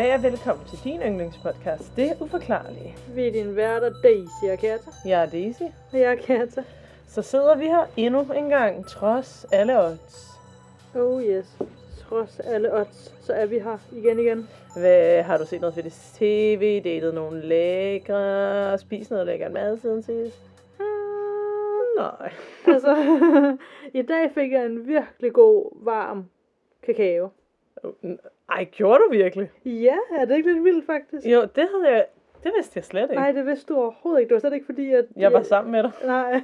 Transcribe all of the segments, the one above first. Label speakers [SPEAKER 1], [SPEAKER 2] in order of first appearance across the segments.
[SPEAKER 1] Goddag og velkommen til din yndlingspodcast, Det Uforklarlige.
[SPEAKER 2] Vi er din værter Daisy og Kata.
[SPEAKER 1] Jeg er Daisy.
[SPEAKER 2] Og jeg er Kata.
[SPEAKER 1] Så sidder vi her endnu en gang, trods alle odds.
[SPEAKER 2] Oh yes. Trods alle odds, så er vi her igen igen.
[SPEAKER 1] Hvad, har du set noget fedt tv, datet nogle lækre, spist noget lækker mad siden sidst?
[SPEAKER 2] Hmm,
[SPEAKER 1] Nej.
[SPEAKER 2] altså, i dag fik jeg en virkelig god, varm kakao.
[SPEAKER 1] Ej, gjorde du virkelig?
[SPEAKER 2] Ja, er det ikke lidt vildt faktisk?
[SPEAKER 1] Jo, det havde jeg, det vidste jeg slet ikke.
[SPEAKER 2] Nej, det vidste du overhovedet ikke. Det var slet ikke fordi, at...
[SPEAKER 1] Jeg var sammen med dig.
[SPEAKER 2] Nej.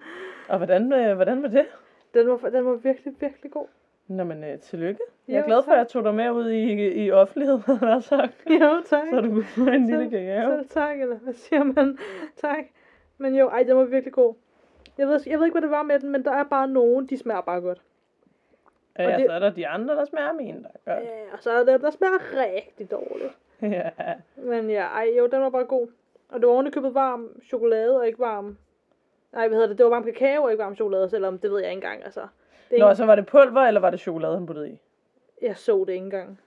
[SPEAKER 1] Og hvordan, øh, hvordan var det?
[SPEAKER 2] den, var, den var virkelig, virkelig god.
[SPEAKER 1] Nå, men øh, tillykke. Jeg er
[SPEAKER 2] Jo,
[SPEAKER 1] glad for,
[SPEAKER 2] tak.
[SPEAKER 1] at jeg tog dig med ud i, i offentligheden, havde jeg sagt.
[SPEAKER 2] Jo, tak.
[SPEAKER 1] Så du kunne få en lille kakao.
[SPEAKER 2] Selv tak, eller hvad siger man? tak. Men jo, ej, den var virkelig god. Jeg ved, jeg ved ikke, hvad det var med den, men der er bare nogen, de smager bare godt.
[SPEAKER 1] Ja,
[SPEAKER 2] det-
[SPEAKER 1] så er der de andre, der smager mindre godt.
[SPEAKER 2] Ja, og så er der, der smager rigtig dårligt.
[SPEAKER 1] Ja.
[SPEAKER 2] Men ja, ej, jo, den var bare god. Og det var ovenikøbet varm chokolade, og ikke varm... Nej, hvad hedder det? Det var varm kakao, og ikke varm chokolade, selvom det ved jeg ikke engang, altså. Det
[SPEAKER 1] Nå,
[SPEAKER 2] ikke,
[SPEAKER 1] så var det pulver, eller var det chokolade, han puttede i?
[SPEAKER 2] Jeg så det ikke engang.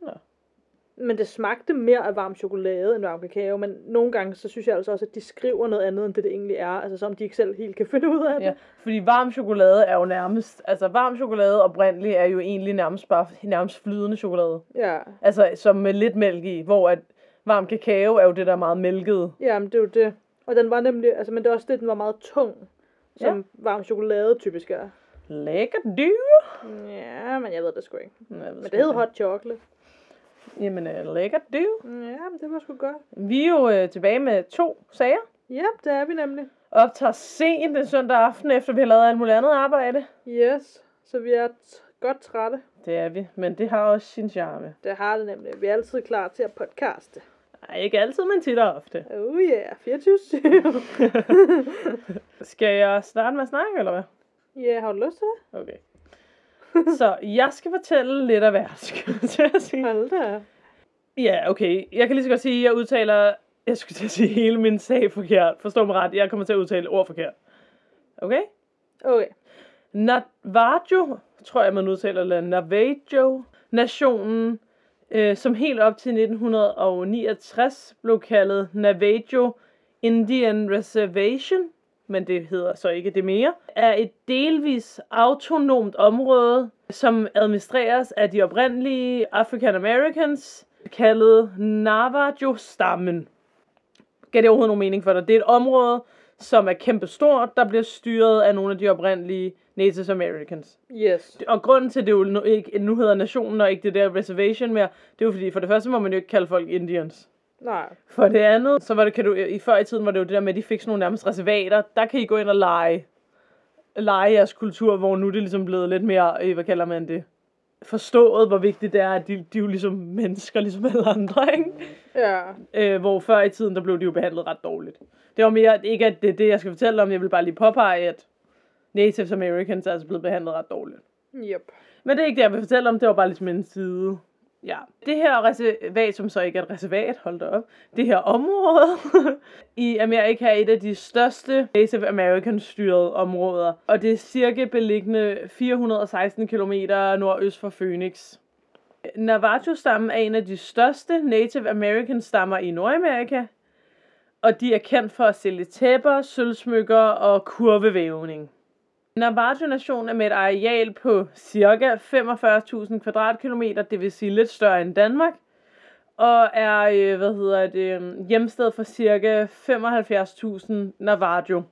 [SPEAKER 1] Nå.
[SPEAKER 2] Men det smagte mere af varm chokolade end varm kakao, men nogle gange, så synes jeg altså også, at de skriver noget andet, end det det egentlig er. Altså, som de ikke selv helt kan finde ud af det.
[SPEAKER 1] Ja, fordi varm chokolade er jo nærmest, altså varm chokolade oprindeligt er jo egentlig nærmest bare nærmest flydende chokolade.
[SPEAKER 2] Ja,
[SPEAKER 1] Altså som med lidt mælk i, hvor at varm kakao er jo det der meget mælkede.
[SPEAKER 2] Jamen, det er jo det. Og den var nemlig, altså, men det er også det, den var meget tung, som ja. varm chokolade typisk er.
[SPEAKER 1] Lækker dyr.
[SPEAKER 2] Ja, men jeg ved det sgu ikke.
[SPEAKER 1] Jeg ved
[SPEAKER 2] Men det hed hot chocolate.
[SPEAKER 1] Jamen, øh, lækker dyr.
[SPEAKER 2] Ja, det var sgu godt.
[SPEAKER 1] Vi er jo øh, tilbage med to sager.
[SPEAKER 2] Ja, det er vi nemlig.
[SPEAKER 1] Optager sent den søndag aften, efter vi har lavet alt muligt andet arbejde.
[SPEAKER 2] Yes, så vi er godt trætte.
[SPEAKER 1] Det er vi, men det har også sin charme.
[SPEAKER 2] Det har det nemlig. Vi er altid klar til at podcaste.
[SPEAKER 1] Nej, ikke altid, men tit og ofte.
[SPEAKER 2] Oh yeah, 24-7.
[SPEAKER 1] Skal jeg starte med at snakke, eller hvad?
[SPEAKER 2] Ja, har du lyst til det?
[SPEAKER 1] Okay. Så jeg skal fortælle lidt af sige.
[SPEAKER 2] Hold da.
[SPEAKER 1] Ja, okay. Jeg kan lige så godt sige, at jeg udtaler, jeg skulle til at sige hele min sag forkert. Forstå mig ret, jeg kommer til at udtale ord forkert. Okay?
[SPEAKER 2] Okay.
[SPEAKER 1] Navajo, tror jeg man udtaler, eller Navajo, nationen, øh, som helt op til 1969 blev kaldet Navajo Indian Reservation, men det hedder så ikke det mere, er et delvis autonomt område, som administreres af de oprindelige African Americans, kaldet Navajo-stammen. Gav det overhovedet nogen mening for dig? Det er et område, som er kæmpestort, der bliver styret af nogle af de oprindelige Native Americans.
[SPEAKER 2] Yes.
[SPEAKER 1] Og grunden til, at det jo nu, ikke, nu hedder nationen og ikke det der reservation mere, det er jo fordi, for det første må man jo ikke kalde folk Indians.
[SPEAKER 2] Nej.
[SPEAKER 1] For det andet, så var det, kan du, i før i tiden var det jo det der med, at de fik sådan nogle nærmest reservater. Der kan I gå ind og lege, lege jeres kultur, hvor nu er det ligesom blevet lidt mere, øh, hvad kalder man det, forstået, hvor vigtigt det er, at de, de er jo ligesom mennesker, ligesom alle andre, ikke?
[SPEAKER 2] Ja.
[SPEAKER 1] Øh, hvor før i tiden, der blev de jo behandlet ret dårligt. Det var mere, ikke at det er det, jeg skal fortælle om, jeg vil bare lige påpege, at Native Americans er altså blevet behandlet ret dårligt.
[SPEAKER 2] Yep.
[SPEAKER 1] Men det er ikke det, jeg vil fortælle om, det var bare ligesom en side. Ja. Det her reservat, som så ikke er et reservat, hold da op, det her område i Amerika er et af de største Native American styrede områder, og det er cirka beliggende 416 km nordøst for Phoenix. Navajo-stammen er en af de største Native American stammer i Nordamerika, og de er kendt for at sælge tæpper, sølvsmykker og kurvevævning. Navajo-nationen er med et areal på ca. 45.000 kvadratkilometer, det vil sige lidt større end Danmark, og er, øh, hvad hedder det, øhm, hjemsted for ca. 75.000 Navajo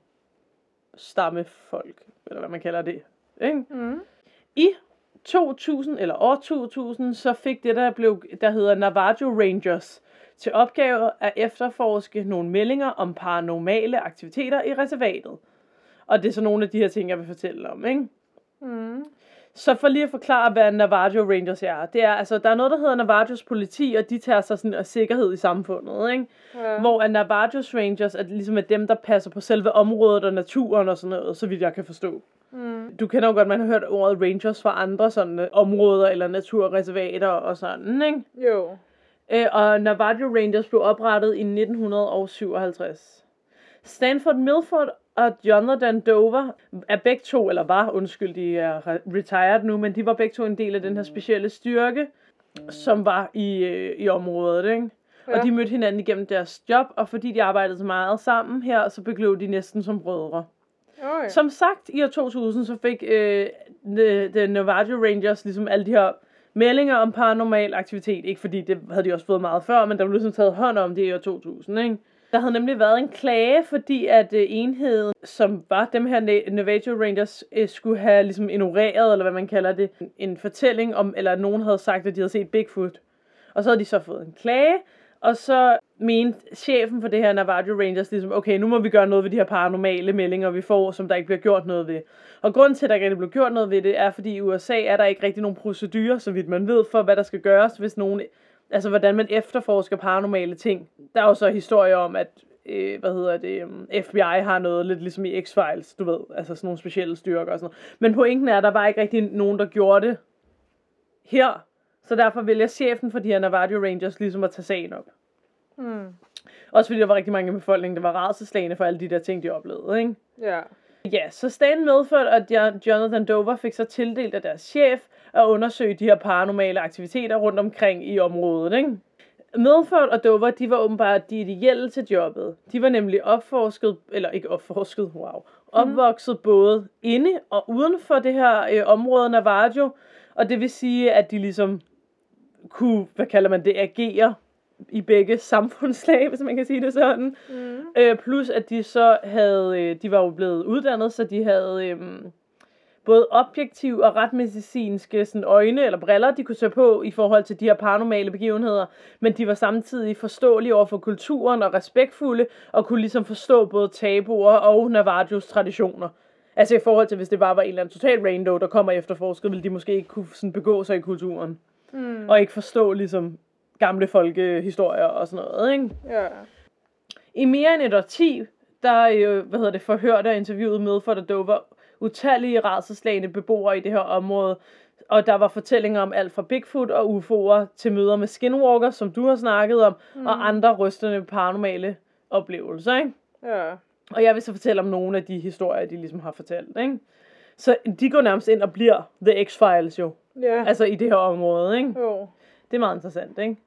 [SPEAKER 1] stammefolk, eller hvad man kalder det. Ikke?
[SPEAKER 2] Mm.
[SPEAKER 1] I 2000, eller år 2000, så fik det, der, blev, der hedder Navajo Rangers, til opgave at efterforske nogle meldinger om paranormale aktiviteter i reservatet. Og det er så nogle af de her ting, jeg vil fortælle om, ikke?
[SPEAKER 2] Mm.
[SPEAKER 1] Så for lige at forklare, hvad Navajo Rangers er. Det er, altså, der er noget, der hedder Navajos politi, og de tager sig sådan af sikkerhed i samfundet, ikke?
[SPEAKER 2] Ja.
[SPEAKER 1] Hvor at Navajos Rangers er ligesom er dem, der passer på selve området og naturen og sådan noget, så vidt jeg kan forstå.
[SPEAKER 2] Mm.
[SPEAKER 1] Du kender jo godt, man har hørt ordet rangers fra andre sådan øh, områder eller naturreservater og sådan, ikke?
[SPEAKER 2] Jo.
[SPEAKER 1] Øh, og Navajo Rangers blev oprettet i 1957. Stanford Milford og Jonathan Dover er begge to, eller var, undskyld, de er re- retired nu, men de var begge to en del af den her specielle styrke. som var i, øh, i området, ikke? Ja. Og de mødte hinanden igennem deres job, og fordi de arbejdede så meget sammen her, så blev de næsten som brødre.
[SPEAKER 2] Okay.
[SPEAKER 1] Som sagt, i år 2000, så fik øh, The, The Navajo Rangers ligesom alle de her meldinger om paranormal aktivitet. Ikke fordi det havde de også fået meget før, men der blev ligesom taget hånd om det i år 2000, ikke? Der havde nemlig været en klage, fordi at øh, enheden, som var dem her Navajo Rangers, øh, skulle have ligesom ignoreret, eller hvad man kalder det, en fortælling om, eller nogen havde sagt, at de havde set Bigfoot. Og så havde de så fået en klage, og så mente chefen for det her Navajo Rangers ligesom, okay, nu må vi gøre noget ved de her paranormale meldinger, vi får, som der ikke bliver gjort noget ved. Og grunden til, at der ikke blev bliver gjort noget ved det, er, fordi i USA er der ikke rigtig nogen procedurer, så vidt man ved, for hvad der skal gøres, hvis nogen, altså hvordan man efterforsker paranormale ting. Der er jo så historier om, at øh, hvad hedder det, um, FBI har noget lidt ligesom i X-Files, du ved, altså sådan nogle specielle styrker og sådan noget. Men pointen er, at der var ikke rigtig nogen, der gjorde det her, så derfor vælger chefen for de her Navajo Rangers ligesom at tage sagen op.
[SPEAKER 2] Mm.
[SPEAKER 1] Også fordi der var rigtig mange i befolkningen, der var rædselslagende for alle de der ting, de oplevede, ikke?
[SPEAKER 2] Ja.
[SPEAKER 1] Ja, så staten medførte, at Jo- Jonathan Dover fik så tildelt af deres chef at undersøge de her paranormale aktiviteter rundt omkring i området, ikke? Medford og Dover, de var åbenbart de ideelle til jobbet. De var nemlig opforsket, eller ikke opforsket, wow, opvokset både inde og uden for det her øh, område Navajo, og det vil sige, at de ligesom kunne, hvad kalder man det, agere i begge samfundslag, hvis man kan sige det sådan.
[SPEAKER 2] Mm.
[SPEAKER 1] Øh, plus at de så havde, øh, de var jo blevet uddannet, så de havde øh, både objektiv og retmedicinske sådan, øjne eller briller, de kunne tage på i forhold til de her paranormale begivenheder, men de var samtidig forståelige over for kulturen og respektfulde, og kunne ligesom forstå både tabuer og Navajos traditioner. Altså i forhold til, hvis det bare var en eller anden total rando, der kommer efterforsket, ville de måske ikke kunne sådan, begå sig i kulturen.
[SPEAKER 2] Mm.
[SPEAKER 1] Og ikke forstå ligesom gamle folkehistorier og sådan noget, ikke?
[SPEAKER 2] Ja.
[SPEAKER 1] I mere end et årti, der øh, hvad hedder det, forhørte og interviewet med for der Dover utallige rædselslagende beboere i det her område, og der var fortællinger om alt fra Bigfoot og UFO'er til møder med skinwalker, som du har snakket om, mm. og andre rystende paranormale oplevelser, ikke?
[SPEAKER 2] Ja.
[SPEAKER 1] Og jeg vil så fortælle om nogle af de historier, de ligesom har fortalt, ikke? Så de går nærmest ind og bliver The X-Files jo,
[SPEAKER 2] Ja.
[SPEAKER 1] altså i det her område, ikke?
[SPEAKER 2] Jo.
[SPEAKER 1] Det er meget interessant, ikke?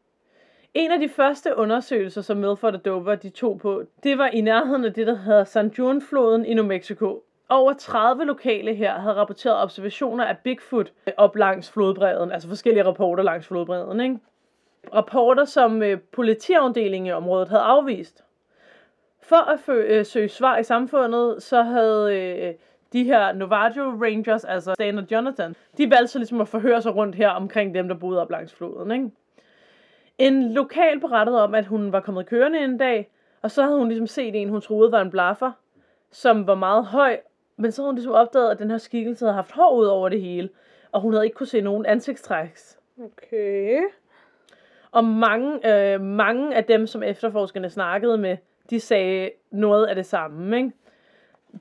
[SPEAKER 1] En af de første undersøgelser, som Milford og Dover de tog på, det var i nærheden af det, der hedder San Juan-floden i New Mexico. Over 30 lokale her havde rapporteret observationer af Bigfoot øh, op langs flodbredden, altså forskellige rapporter langs flodbredden, ikke? Rapporter, som øh, politiafdelingen i området havde afvist. For at fø- øh, søge svar i samfundet, så havde øh, de her Navajo Rangers, altså Stan og Jonathan, de valgte så ligesom at forhøre sig rundt her omkring dem, der boede op langs floden, ikke? En lokal berettede om, at hun var kommet kørende en dag, og så havde hun ligesom set en, hun troede var en blaffer, som var meget høj, men så havde hun ligesom opdaget, at den her skikkelse havde haft hår ud over det hele, og hun havde ikke kunne se nogen ansigtstræks.
[SPEAKER 2] Okay.
[SPEAKER 1] Og mange, øh, mange af dem, som efterforskerne snakkede med, de sagde noget af det samme, ikke?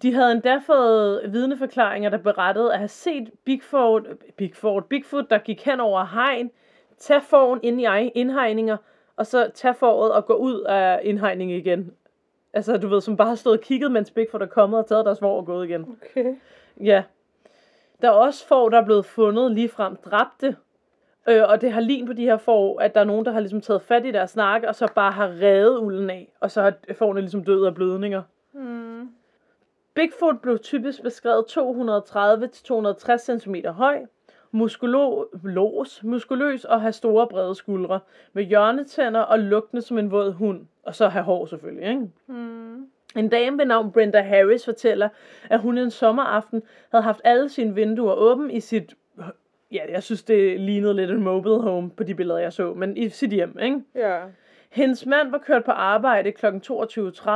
[SPEAKER 1] De havde endda fået vidneforklaringer, der berettede at have set Bigfoot, Bigfoot, Bigfoot, der gik hen over hegn, tage forven ind i indhegninger, og så tage foråret og gå ud af indhegningen igen. Altså, du ved, som bare har stået og kigget, mens Bigfoot er kommet og taget deres vor og gået igen.
[SPEAKER 2] Okay.
[SPEAKER 1] Ja. Der er også får, der er blevet fundet ligefrem dræbte. Øh, og det har lin på de her får, at der er nogen, der har ligesom taget fat i deres nakke, og så bare har revet ulden af. Og så har fårene ligesom død af blødninger.
[SPEAKER 2] Mm.
[SPEAKER 1] Bigfoot blev typisk beskrevet 230-260 cm høj, muskuløs, muskuløs og have store brede skuldre, med hjørnetænder og lugtende som en våd hund, og så have hår selvfølgelig, ikke?
[SPEAKER 2] Mm.
[SPEAKER 1] En dame ved navn Brenda Harris fortæller, at hun en sommeraften havde haft alle sine vinduer åbne i sit... Ja, jeg synes, det lignede lidt en mobile home på de billeder, jeg så, men i sit hjem, ikke?
[SPEAKER 2] Ja.
[SPEAKER 1] Hendes mand var kørt på arbejde kl. 22.30,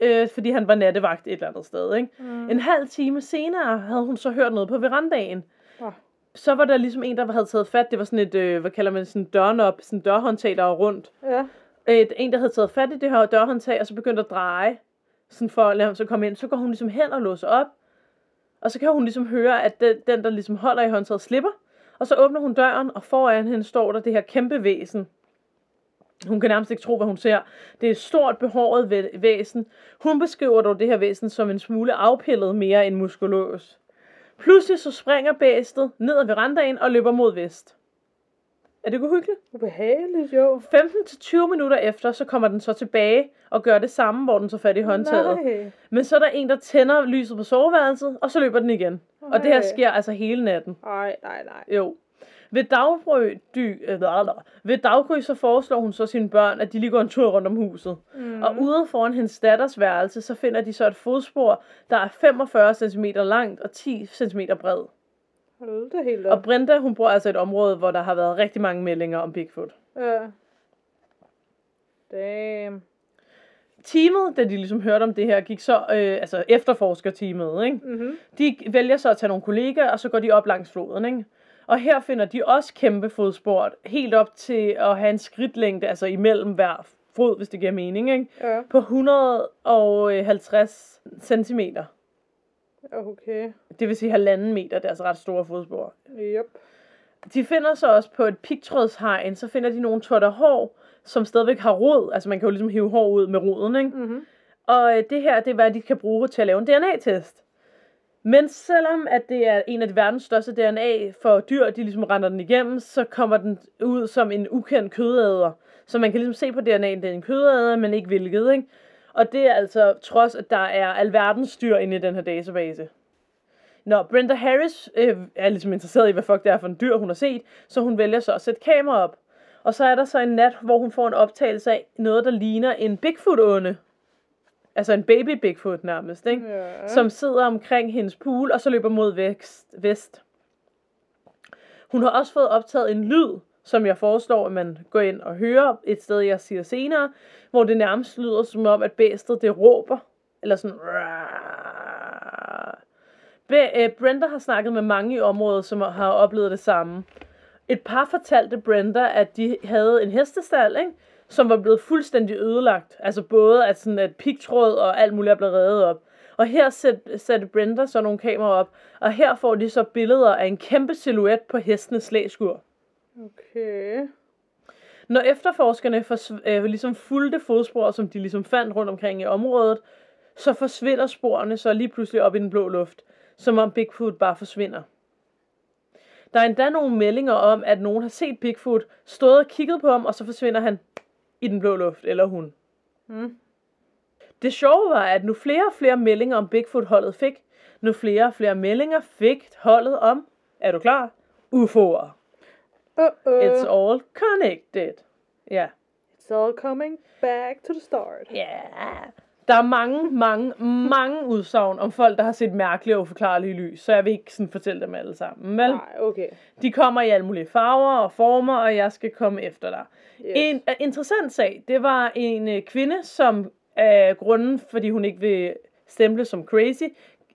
[SPEAKER 1] øh, fordi han var nattevagt et eller andet sted, ikke?
[SPEAKER 2] Mm.
[SPEAKER 1] En halv time senere havde hun så hørt noget på verandaen.
[SPEAKER 2] Ah.
[SPEAKER 1] Så var der ligesom en, der havde taget fat. Det var sådan et, øh, hvad kalder man, sådan dørnop, sådan en dørhåndtag, der var rundt.
[SPEAKER 2] Ja.
[SPEAKER 1] Et, en, der havde taget fat i det her dørhåndtag, og så begyndte at dreje, sådan for at lade ham så komme ind. Så går hun ligesom hen og låser op, og så kan hun ligesom høre, at den, den der ligesom holder i håndtaget, slipper. Og så åbner hun døren, og foran hende står der det her kæmpe væsen. Hun kan nærmest ikke tro, hvad hun ser. Det er et stort, behåret væsen. Hun beskriver dog det her væsen som en smule afpillet mere end muskuløs. Pludselig så springer bæstet ned ad verandaen og løber mod vest. Er det ikke uhyggeligt?
[SPEAKER 2] Ubehageligt, jo.
[SPEAKER 1] 15-20 minutter efter, så kommer den så tilbage og gør det samme, hvor den så fat i håndtaget.
[SPEAKER 2] Nej.
[SPEAKER 1] Men så er der en, der tænder lyset på soveværelset, og så løber den igen. Og det her
[SPEAKER 2] Nej.
[SPEAKER 1] sker altså hele natten.
[SPEAKER 2] Nej, nej, nej.
[SPEAKER 1] Jo. Ved daggry, dy, øh, ved daggry så foreslår hun så sine børn, at de lige går en tur rundt om huset.
[SPEAKER 2] Mm.
[SPEAKER 1] Og ude foran hendes datters værelse, så finder de så et fodspor, der er 45 cm langt og 10 cm bred.
[SPEAKER 2] Hold da helt
[SPEAKER 1] Og
[SPEAKER 2] op.
[SPEAKER 1] Brenda, hun bor altså et område, hvor der har været rigtig mange meldinger om Bigfoot.
[SPEAKER 2] Ja. Damn.
[SPEAKER 1] Teamet, da de ligesom hørte om det her, gik så, øh, altså efterforskerteamet, ikke?
[SPEAKER 2] Mhm.
[SPEAKER 1] De vælger så at tage nogle kollegaer, og så går de op langs floden, ikke? Og her finder de også kæmpe fodspor, helt op til at have en skridtlængde, altså imellem hver fod, hvis det giver mening, ikke?
[SPEAKER 2] Ja,
[SPEAKER 1] På 150 cm.
[SPEAKER 2] Okay.
[SPEAKER 1] Det vil sige halvanden meter, det er altså ret store fodspor.
[SPEAKER 2] Yep.
[SPEAKER 1] De finder så også på et pigtrådshegn, så finder de nogle totter hår, som stadigvæk har rod. Altså man kan jo ligesom hive hår ud med roden, ikke?
[SPEAKER 2] Mhm.
[SPEAKER 1] Og øh, det her, det er hvad de kan bruge til at lave en DNA-test. Men selvom at det er en af de verdens største DNA for dyr, de ligesom render den igennem, så kommer den ud som en ukendt kødæder. Så man kan ligesom se på DNA'en, det er en kødæder, men ikke hvilket, ikke? Og det er altså trods, at der er alverdens dyr inde i den her database. Når Brenda Harris øh, er ligesom interesseret i, hvad fuck det er for en dyr, hun har set, så hun vælger så at sætte kamera op. Og så er der så en nat, hvor hun får en optagelse af noget, der ligner en Bigfoot-ånde. Altså en baby Bigfoot nærmest, ikke?
[SPEAKER 2] Ja.
[SPEAKER 1] som sidder omkring hendes pool, og så løber mod vest. vest. Hun har også fået optaget en lyd, som jeg foreslår, at man går ind og hører et sted, jeg siger senere, hvor det nærmest lyder som om, at bæstet det råber, eller sådan... Be- øh, Brenda har snakket med mange i området, som har oplevet det samme. Et par fortalte Brenda, at de havde en hestestald, ikke? som var blevet fuldstændig ødelagt. Altså både at, sådan, at pigtråd og alt muligt er blevet reddet op. Og her satte Brenda så nogle kameraer op, og her får de så billeder af en kæmpe silhuet på hestenes slæskur.
[SPEAKER 2] Okay.
[SPEAKER 1] Når efterforskerne forsv- øh, ligesom fulgte fodspor, som de ligesom fandt rundt omkring i området, så forsvinder sporene så lige pludselig op i den blå luft, som om Bigfoot bare forsvinder. Der er endda nogle meldinger om, at nogen har set Bigfoot, stået og kigget på ham, og så forsvinder han i den blå luft, eller hun.
[SPEAKER 2] Mm.
[SPEAKER 1] Det sjove var, at nu flere og flere meldinger om Bigfoot-holdet fik, nu flere og flere meldinger fik holdet om, er du klar? UFO'er.
[SPEAKER 2] Uh-oh.
[SPEAKER 1] It's all connected. Ja.
[SPEAKER 2] It's all coming back to the start.
[SPEAKER 1] Ja. Der er mange, mange, mange udsagn om folk, der har set mærkelige og uforklarlige lys, så jeg vil ikke sådan fortælle dem alle sammen. Vel?
[SPEAKER 2] Nej, okay.
[SPEAKER 1] De kommer i alle mulige farver og former, og jeg skal komme efter dig.
[SPEAKER 2] Yes.
[SPEAKER 1] En uh, interessant sag, det var en uh, kvinde, som af grunden, fordi hun ikke vil stemple som crazy,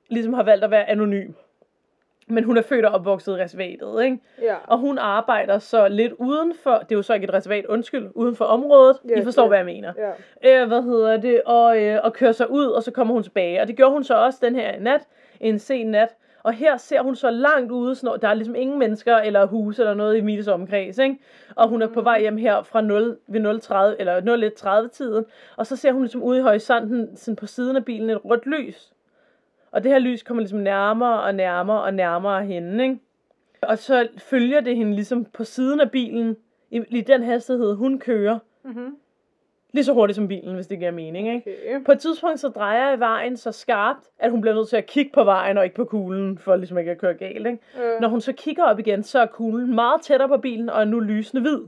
[SPEAKER 1] ligesom har valgt at være anonym. Men hun er født og opvokset i reservatet, ikke?
[SPEAKER 2] Ja.
[SPEAKER 1] Og hun arbejder så lidt uden for, det er jo så ikke et reservat, undskyld, uden for området.
[SPEAKER 2] Yes,
[SPEAKER 1] I forstår,
[SPEAKER 2] yes.
[SPEAKER 1] hvad jeg mener.
[SPEAKER 2] Ja.
[SPEAKER 1] Øh, hvad hedder det? Og, øh, og kører sig ud, og så kommer hun tilbage. Og det gjorde hun så også den her nat, en sen nat. Og her ser hun så langt ude, sådan, noget- der er ligesom ingen mennesker eller huse eller noget i Miles omkreds, ikke? Og hun er på vej hjem her fra 0 ved 030 eller 0130 tiden, og så ser hun ligesom ude i horisonten, sådan på siden af bilen, et rødt lys. Og det her lys kommer ligesom nærmere og nærmere og nærmere hende, ikke? Og så følger det hende ligesom på siden af bilen, i, i den hastighed, hun kører.
[SPEAKER 2] Mhm.
[SPEAKER 1] Lige så hurtigt som bilen, hvis det giver mening, ikke?
[SPEAKER 2] Okay.
[SPEAKER 1] På et tidspunkt så drejer jeg vejen så skarpt, at hun bliver nødt til at kigge på vejen og ikke på kuglen, for ligesom ikke at køre galt, ikke?
[SPEAKER 2] Øh,
[SPEAKER 1] Når hun så kigger op igen, så er kuglen meget tættere på bilen og er nu lysende hvid.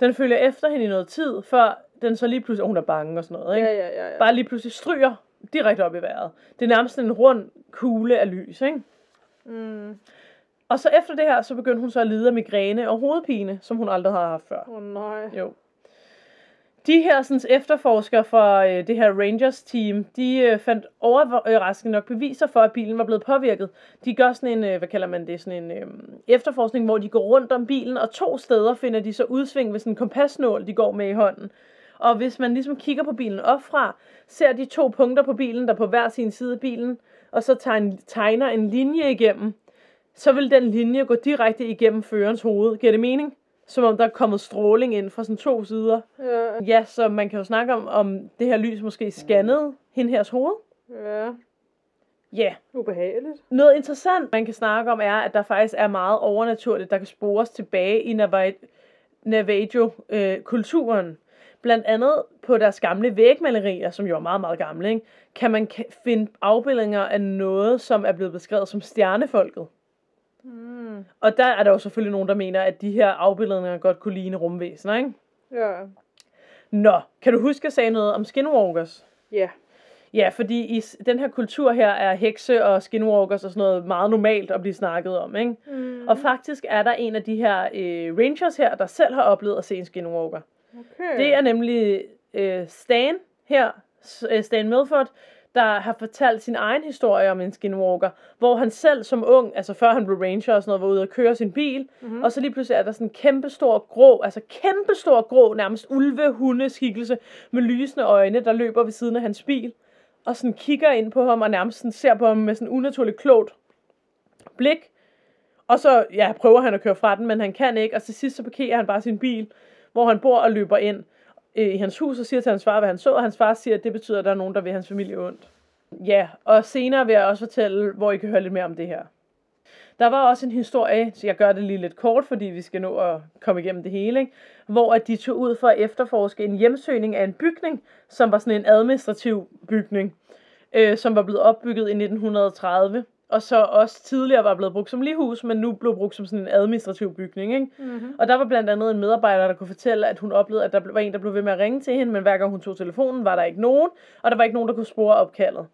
[SPEAKER 1] Den følger efter hende i noget tid, før den så lige pludselig, og hun er bange og sådan noget, ikke?
[SPEAKER 2] ja, ja, ja, ja.
[SPEAKER 1] Bare lige pludselig stryger direkte op i vejret. Det er nærmest en rund kugle af lys, ikke?
[SPEAKER 2] Mm.
[SPEAKER 1] Og så efter det her, så begyndte hun så at lide af migræne og hovedpine, som hun aldrig har haft før.
[SPEAKER 2] Åh oh, nej.
[SPEAKER 1] Jo. De her sådan, efterforskere fra øh, det her Rangers team, de øh, fandt overraskende nok beviser for, at bilen var blevet påvirket. De gør sådan en, øh, hvad kalder man det, sådan en øh, efterforskning, hvor de går rundt om bilen, og to steder finder de så udsving ved sådan en kompasnål, de går med i hånden. Og hvis man ligesom kigger på bilen opfra, ser de to punkter på bilen, der er på hver sin side af bilen, og så tegner, tegner en linje igennem, så vil den linje gå direkte igennem førerens hoved. Giver det mening? Som om der er kommet stråling ind fra sådan to sider.
[SPEAKER 2] Ja,
[SPEAKER 1] Ja, så man kan jo snakke om, om det her lys måske scannede hende hers hoved.
[SPEAKER 2] ja.
[SPEAKER 1] Ja, yeah.
[SPEAKER 2] Ubehageligt.
[SPEAKER 1] noget interessant, man kan snakke om, er, at der faktisk er meget overnaturligt, der kan spores tilbage i Nava- Navajo-kulturen. Blandt andet på deres gamle vægmalerier, som jo er meget, meget gamle, ikke? kan man finde afbildninger af noget, som er blevet beskrevet som stjernefolket.
[SPEAKER 2] Mm.
[SPEAKER 1] Og der er der jo selvfølgelig nogen, der mener, at de her afbildninger godt kunne ligne rumvæsener, ikke?
[SPEAKER 2] Ja.
[SPEAKER 1] Nå, kan du huske, at jeg sagde noget om skinwalkers?
[SPEAKER 2] Ja.
[SPEAKER 1] Ja, fordi i den her kultur her er hekse og skinwalkers og sådan noget meget normalt at blive snakket om, ikke?
[SPEAKER 2] Mm.
[SPEAKER 1] Og faktisk er der en af de her øh, rangers her, der selv har oplevet at se en skinwalker.
[SPEAKER 2] Okay.
[SPEAKER 1] Det er nemlig øh, Stan her, øh, Stan Milford, der har fortalt sin egen historie om en skinwalker, hvor han selv som ung, altså før han blev ranger og sådan noget, var ude og køre sin bil, mm-hmm. og så lige pludselig er der sådan en kæmpe stor grå, altså kæmpe stor grå, nærmest ulve-hundeskikkelse med lysende øjne, der løber ved siden af hans bil, og sådan kigger ind på ham og nærmest sådan ser på ham med sådan unaturligt klogt blik. Og så ja, prøver han at køre fra den, men han kan ikke, og til sidst så parkerer han bare sin bil, hvor han bor og løber ind øh, i hans hus og siger til hans far, hvad han så, og hans far siger, at det betyder, at der er nogen, der vil hans familie ondt. Ja, og senere vil jeg også fortælle, hvor I kan høre lidt mere om det her. Der var også en historie, så jeg gør det lige lidt kort, fordi vi skal nå at komme igennem det hele, ikke? hvor at de tog ud for at efterforske en hjemsøgning af en bygning, som var sådan en administrativ bygning, øh, som var blevet opbygget i 1930, og så også tidligere var blevet brugt som lighus, men nu blev brugt som sådan en administrativ bygning. Ikke?
[SPEAKER 2] Mm-hmm.
[SPEAKER 1] Og der var blandt andet en medarbejder, der kunne fortælle, at hun oplevede, at der var en, der blev ved med at ringe til hende, men hver gang hun tog telefonen, var der ikke nogen, og der var ikke nogen, der kunne spore opkaldet.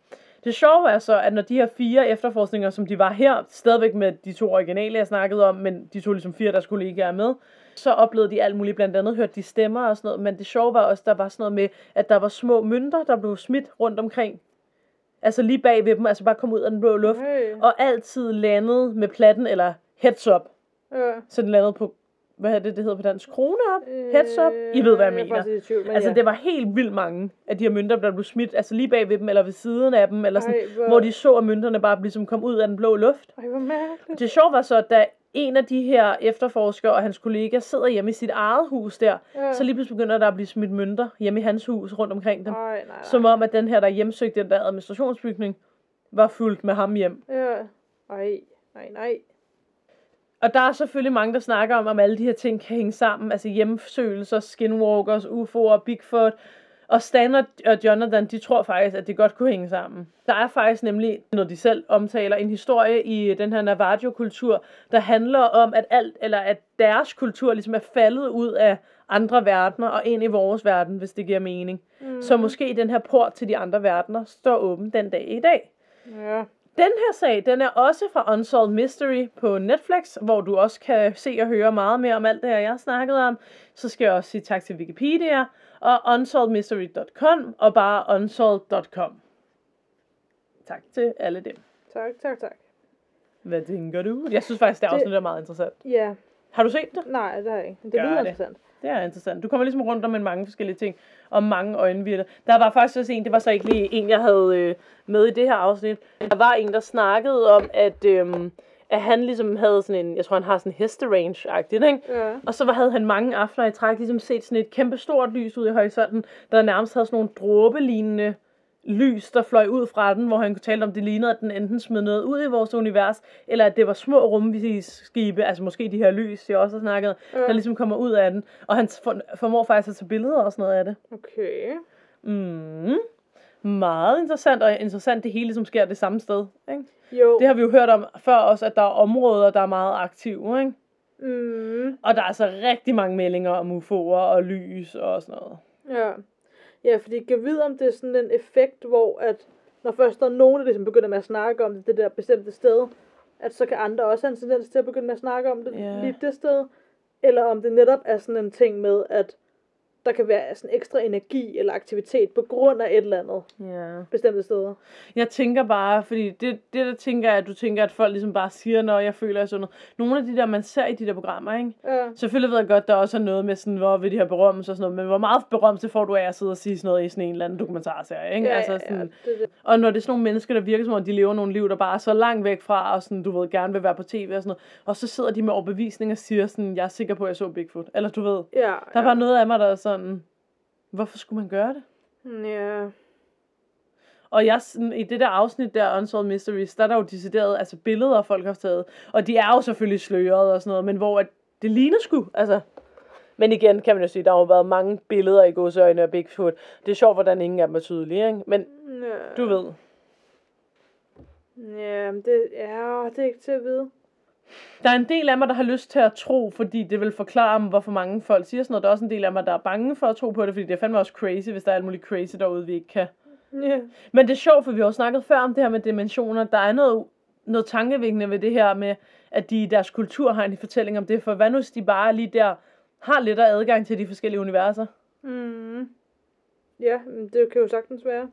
[SPEAKER 1] Det sjove er så, at når de her fire efterforskninger, som de var her, stadigvæk med de to originale, jeg snakkede om, men de to ligesom fire, deres kollegaer er med, så oplevede de alt muligt, blandt andet hørte de stemmer og sådan noget, men det sjove var også, der var sådan noget med, at der var små mønter, der blev smidt rundt omkring. Altså lige bag ved dem, altså bare kom ud af den blå luft,
[SPEAKER 2] Hey.
[SPEAKER 1] og altid landede med platten, eller heads up,
[SPEAKER 2] Ja.
[SPEAKER 1] så den landede på, hvad er det, det hedder på dansk, krone op, heads up, I ved, hvad jeg
[SPEAKER 2] Øh, er
[SPEAKER 1] mener.
[SPEAKER 2] tvivl, men
[SPEAKER 1] Altså,
[SPEAKER 2] ja.
[SPEAKER 1] det var helt vildt mange af de her mønter, der blev smidt, altså lige bag ved dem, eller ved siden af dem, eller sådan,
[SPEAKER 2] Ej, hvor-
[SPEAKER 1] hvor de så, at mønterne bare ligesom kom ud af den blå luft.
[SPEAKER 2] Ej, hvor mærkeligt.
[SPEAKER 1] Det sjove var så, at da en af de her efterforskere og hans kollega sidder hjemme i sit eget hus der,
[SPEAKER 2] Ja.
[SPEAKER 1] så lige pludselig begynder der at blive smidt mønter hjemme i hans hus rundt omkring dem.
[SPEAKER 2] Ej, nej, nej.
[SPEAKER 1] Som om, at den her, der hjemsøgte den der administrationsbygning, var fyldt med ham hjem.
[SPEAKER 2] Ja. Ej, nej, nej.
[SPEAKER 1] Og der er selvfølgelig mange, der snakker om, om alle de her ting kan hænge sammen. Altså hjemsøgelser, skinwalkers, UFO'er, Bigfoot. Og Stan og og Jonathan, de tror faktisk, at det godt kunne hænge sammen. Der er faktisk nemlig, når de selv omtaler, en historie i den her Navajo-kultur, der handler om, at alt, eller at deres kultur ligesom er faldet ud af andre verdener og ind i vores verden, hvis det giver mening. Mm. Så måske den her port til de andre verdener står åben den dag i dag.
[SPEAKER 2] Ja.
[SPEAKER 1] Den her sag, den er også fra Unsolved Mystery på Netflix, hvor du også kan se og høre meget mere om alt det her, jeg har snakket om. Så skal jeg også sige tak til Wikipedia og unsolvedmystery.com og bare unsolved.com. Tak til alle dem.
[SPEAKER 2] Tak, tak, tak.
[SPEAKER 1] Hvad tænker du? Jeg synes faktisk, det er
[SPEAKER 2] Det-
[SPEAKER 1] afsnit er meget interessant.
[SPEAKER 2] Ja.
[SPEAKER 1] Har du set det?
[SPEAKER 2] Nej, det har jeg ikke. Det
[SPEAKER 1] Gør
[SPEAKER 2] lyder
[SPEAKER 1] det.
[SPEAKER 2] interessant.
[SPEAKER 1] Det er interessant. Du kommer ligesom rundt om en mange forskellige ting, og mange øjenvirter. Der var faktisk også en, det var så ikke lige en, jeg havde øh, med i det her afsnit. Der var en, der snakkede om, at, øhm, at han ligesom havde sådan en, jeg tror han har sådan en hesterange-agtigt, ikke?
[SPEAKER 2] Ja.
[SPEAKER 1] Og så var- havde han mange aftener i træk ligesom set sådan et kæmpe stort lys ud i horisonten, der nærmest havde sådan nogle dråbelignende lys, der fløj ud fra den, hvor han kunne tale om, det lignede, at den enten smed noget ud i vores univers, eller at det var små rumskibe, altså måske de her lys, jeg også har snakket,
[SPEAKER 2] Ja.
[SPEAKER 1] der ligesom kommer ud af den. Og han for, formår faktisk at tage billeder og sådan noget af det.
[SPEAKER 2] Okay.
[SPEAKER 1] Mm. Meget interessant, og interessant, det hele ligesom sker det samme sted. Ikke?
[SPEAKER 2] Jo.
[SPEAKER 1] Det har vi jo hørt om før også, at der er områder, der er meget aktive. Ikke?
[SPEAKER 2] Mm.
[SPEAKER 1] Og der er altså rigtig mange meldinger om UFO'er og lys og sådan noget.
[SPEAKER 2] Ja. Ja, fordi jeg vide, om det er sådan en effekt, hvor at når først der er nogen, der ligesom begynder med at snakke om det, det der bestemte sted, at så kan andre også have en tendens til at begynde med at snakke om det
[SPEAKER 1] Ja.
[SPEAKER 2] lige det sted. Eller om det netop er sådan en ting med, at der kan være sådan ekstra energi eller aktivitet på grund af et eller andet
[SPEAKER 1] Ja.
[SPEAKER 2] bestemte steder.
[SPEAKER 1] Jeg tænker bare, fordi det, det der tænker jeg, at du tænker, at folk ligesom bare siger, når jeg føler sådan noget. Nogle af de der, man ser i de der programmer, ikke?
[SPEAKER 2] Ja.
[SPEAKER 1] Selvfølgelig ved jeg godt, der også er noget med sådan, hvor vil de have berømmelse og sådan noget, men hvor meget berømmelse får du af at sidde og sige sådan noget i sådan en eller anden dokumentarserie, ikke?
[SPEAKER 2] Ja,
[SPEAKER 1] altså
[SPEAKER 2] ja,
[SPEAKER 1] sådan,
[SPEAKER 2] ja, det, det.
[SPEAKER 1] Og når det er sådan nogle mennesker, der virker som om, de lever nogle liv, der bare er så langt væk fra, og sådan, du ved, gerne vil være på tv og sådan noget, og så sidder de med overbevisning og siger sådan, jeg er sikker på, at jeg så Bigfoot. Eller du ved,
[SPEAKER 2] Ja,
[SPEAKER 1] der er bare noget af mig, der er sådan, hvorfor skulle man gøre det?
[SPEAKER 2] Ja.
[SPEAKER 1] Og jeg, i det der afsnit der, Unsolved Mysteries, der er der jo decideret altså billeder, folk har taget. Og de er jo selvfølgelig sløret og sådan noget, men hvor at det ligner sgu, altså. Men igen kan man jo sige, der har jo været mange billeder i godsøjne af Bigfoot. Det er sjovt, hvordan ingen af dem er tydelige, ikke? Men
[SPEAKER 2] Ja.
[SPEAKER 1] du ved.
[SPEAKER 2] Ja, det, ja, det er ikke til at vide.
[SPEAKER 1] Der er en del af mig, der har lyst til at tro, fordi det vil forklare om, hvorfor mange folk siger sådan noget. Der er også en del af mig, der er bange for at tro på det, fordi det er fandme også crazy, hvis der er alt muligt crazy derude, vi ikke kan.
[SPEAKER 2] Ja.
[SPEAKER 1] Men det er sjovt, for vi har jo snakket før om det her med dimensioner. Der er noget, noget tankevækkende ved det her med, at de i deres kultur har en fortælling om det. For hvad nu, hvis de bare lige der har lidt af adgang til de forskellige universer?
[SPEAKER 2] Mm. Ja, det kan jo sagtens være.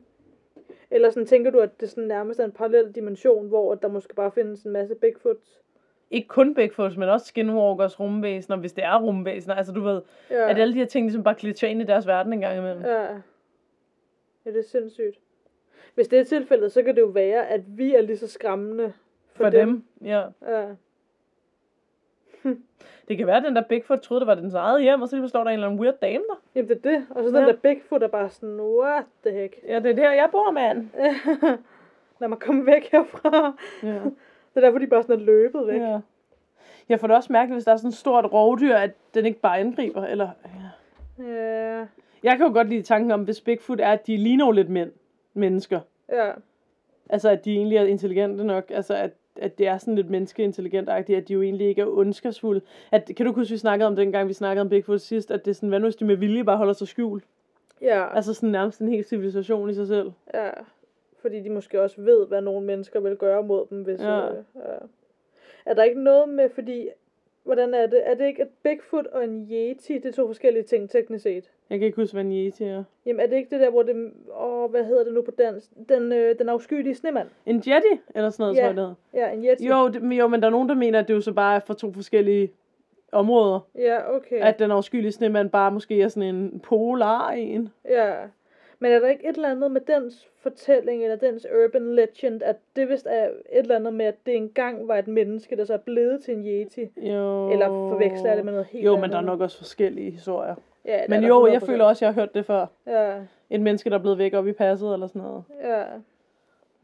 [SPEAKER 2] Eller sådan, tænker du, at det sådan nærmest er en parallel dimension, hvor der måske bare findes en masse Bigfoots?
[SPEAKER 1] Ikke kun Bigfoots, men også skinwalkers, rumvæsener, hvis det er rumvæsener. Altså du ved,
[SPEAKER 2] Ja.
[SPEAKER 1] at alle de her ting ligesom bare glitcher ind i deres verden en gang imellem.
[SPEAKER 2] Ja. Ja, det er sindssygt. Hvis det er tilfældet, så kan det jo være, at vi er lige så skræmmende for,
[SPEAKER 1] For dem. Ja.
[SPEAKER 2] Ja.
[SPEAKER 1] Det kan være, at den der Bigfoot troede, det var dens eget hjem, og så lige står der en eller anden weird dame der.
[SPEAKER 2] Jamen det er det. Og så den
[SPEAKER 1] Ja.
[SPEAKER 2] der Bigfoot er bare sådan, what the heck.
[SPEAKER 1] Ja, det er der, jeg bor, mand.
[SPEAKER 2] Lad mig komme væk herfra.
[SPEAKER 1] Ja.
[SPEAKER 2] Det er derfor, de bare sådan er løbet væk.
[SPEAKER 1] ja. Jeg får det også mærkeligt, hvis der er sådan et stort rovdyr, at den ikke bare angriber. Eller, ja.
[SPEAKER 2] Ja.
[SPEAKER 1] Jeg kan jo godt lide tanken om, hvis Bigfoot er, at de ligner jo lidt mænd, mennesker.
[SPEAKER 2] Ja.
[SPEAKER 1] Altså, at de egentlig er intelligente nok. Altså, at, at det er sådan lidt menneskeintelligent at de jo egentlig ikke er ondskabsfulde. At, kan du huske, vi snakkede om dengang, vi snakkede om Bigfoot sidst, at det er sådan, hvad nu hvis de med vilje bare holder sig skjult?
[SPEAKER 2] Ja.
[SPEAKER 1] Altså sådan nærmest en hel civilisation i sig selv.
[SPEAKER 2] ja. Fordi de måske også ved, hvad nogle mennesker vil gøre mod dem, hvis...
[SPEAKER 1] Ja.
[SPEAKER 2] Øh, ja. Er der ikke noget med, fordi... Hvordan er det? Er det ikke, at Bigfoot og en Yeti, det er to forskellige ting, teknisk set?
[SPEAKER 1] Jeg kan ikke huske, hvad en yeti er.
[SPEAKER 2] Jamen, er det ikke det der, hvor det... Åh, hvad hedder det nu på dansk? Den, øh, den afskyelige snemand.
[SPEAKER 1] En jetty, eller sådan noget,
[SPEAKER 2] Ja.
[SPEAKER 1] tror jeg, det hedder.
[SPEAKER 2] Ja, en Yeti.
[SPEAKER 1] Jo, det, men- jo, men der er nogen, der mener, at det jo så bare er fra to forskellige områder.
[SPEAKER 2] Ja, okay.
[SPEAKER 1] At den afskyelige snemand bare måske er sådan en polar en.
[SPEAKER 2] Ja. Men er der ikke et eller andet med dens fortælling, eller dens urban legend, at det vist er et eller andet med, at det engang var et menneske, der så er blevet til en Yeti?
[SPEAKER 1] Jo.
[SPEAKER 2] Eller forveksler det med noget helt
[SPEAKER 1] Jo,
[SPEAKER 2] andet?
[SPEAKER 1] men der er nok også forskellige historier.
[SPEAKER 2] Ja,
[SPEAKER 1] Men jo, jeg
[SPEAKER 2] 100%.
[SPEAKER 1] føler også, at jeg har hørt det før.
[SPEAKER 2] Ja,
[SPEAKER 1] Et menneske, der er blevet væk op i passet, eller sådan noget.
[SPEAKER 2] ja.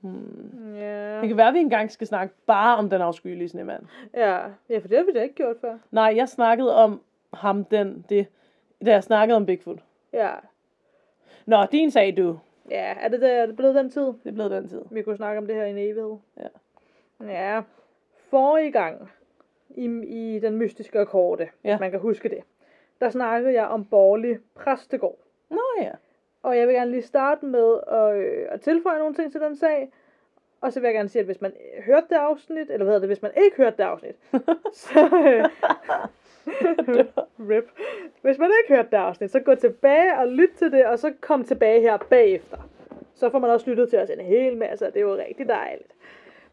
[SPEAKER 1] Hmm.
[SPEAKER 2] Ja.
[SPEAKER 1] Det kan være, at vi engang skal snakke bare om den afskyelige snemand.
[SPEAKER 2] ja. Ja, for det har vi da ikke gjort før.
[SPEAKER 1] Nej, jeg snakkede om ham, den, det, da jeg snakkede om Bigfoot.
[SPEAKER 2] Ja.
[SPEAKER 1] Nå, din sag, du.
[SPEAKER 2] Ja, er det, der, er det blevet den tid?
[SPEAKER 1] Det er blevet den tid.
[SPEAKER 2] Vi kunne snakke om det her i en evighed.
[SPEAKER 1] Ja.
[SPEAKER 2] Ja. Forrige gang i, i den mystiske akkorde,
[SPEAKER 1] Ja.
[SPEAKER 2] hvis man kan huske det, der snakkede jeg om Borgerlig Præstegård.
[SPEAKER 1] Nå ja.
[SPEAKER 2] Og jeg vil gerne lige starte med at, øh, at tilføje nogle ting til den sag. Og så vil jeg gerne sige, at hvis man øh, hørte det afsnit, eller hvad hedder det, hvis man ikke hørte det afsnit, så... Øh, rip. Hvis man ikke hørte det afsnit, så gå tilbage og lyt til det, og så kom tilbage her bagefter. Så får man også lyttet til os en hel masse, og det er jo rigtig dejligt.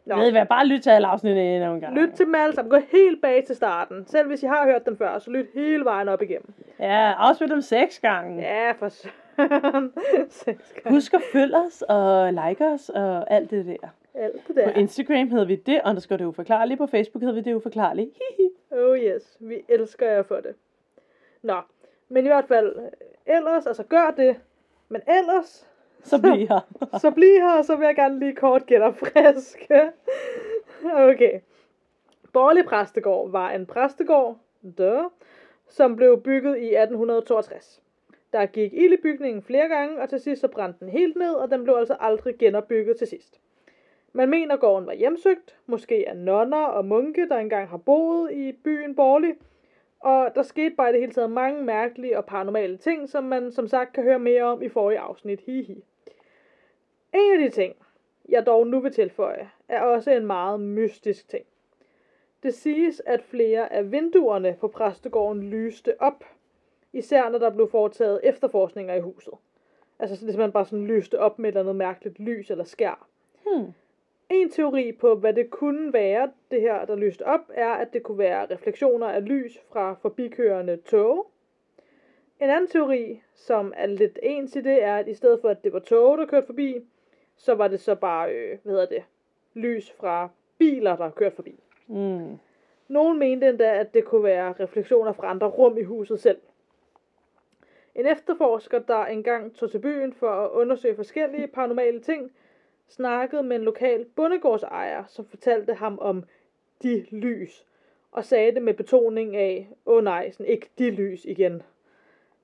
[SPEAKER 2] Nå,
[SPEAKER 1] Ved I hvad, bare lyt til alle afsnittene en gang.
[SPEAKER 2] lyt til dem alle sammen. Gå helt bag til starten. Selv hvis I har hørt dem før, så lyt hele vejen op igennem.
[SPEAKER 1] Ja, afspil dem seks gange.
[SPEAKER 2] Ja, for søren. Seks gange.
[SPEAKER 1] Husk at følge os og like os og alt det der.
[SPEAKER 2] Alt det
[SPEAKER 1] På
[SPEAKER 2] der.
[SPEAKER 1] Instagram hedder vi det, underscore det uforklarlige. På Facebook hedder vi det uforklarlige. Hihi.
[SPEAKER 2] Oh yes, vi elsker jer for det. Nå, men i hvert fald, øh, ellers, altså gør det, men ellers,
[SPEAKER 1] Så bliv her.
[SPEAKER 2] så bliv her, og så vil jeg gerne lige kort genopfriske. Okay. Borgerlig Præstegård var en præstegård, dør, som blev bygget i 1862. Der gik ild i bygningen flere gange, og til sidst så brændte den helt ned, og den blev altså aldrig genopbygget til sidst. Man mener, gården var hjemsøgt, måske af nonner og munke, der engang har boet i byen Borgerlig, og der skete bare i det hele taget mange mærkelige og paranormale ting, som man som sagt kan høre mere om i forrige afsnit. Hihi. En af de ting, jeg dog nu vil tilføje, er også en meget mystisk ting. Det siges, at flere af vinduerne på præstegården lyste op, især når der blev foretaget efterforskninger i huset. Altså så det simpelthen bare sådan lyste op med et eller andet mærkeligt lys eller skær.
[SPEAKER 1] Hmm.
[SPEAKER 2] En teori på, hvad det kunne være, det her, der lyste op, er, at det kunne være refleksioner af lys fra forbikørende tog. En anden teori, som er lidt ens i det, er, at i stedet for, at det var tog, der kørte forbi, så var det så bare, øh, hvad hedder det, lys fra biler, der kørte forbi.
[SPEAKER 1] Mm.
[SPEAKER 2] Nogen mente endda, at det kunne være refleksioner fra andre rum i huset selv. En efterforsker, der engang tog til byen for at undersøge forskellige paranormale ting, snakkede med en lokal bondegårdsejer, som fortalte ham om de lys, og sagde det med betoning af, åh oh nej, sådan ikke de lys igen.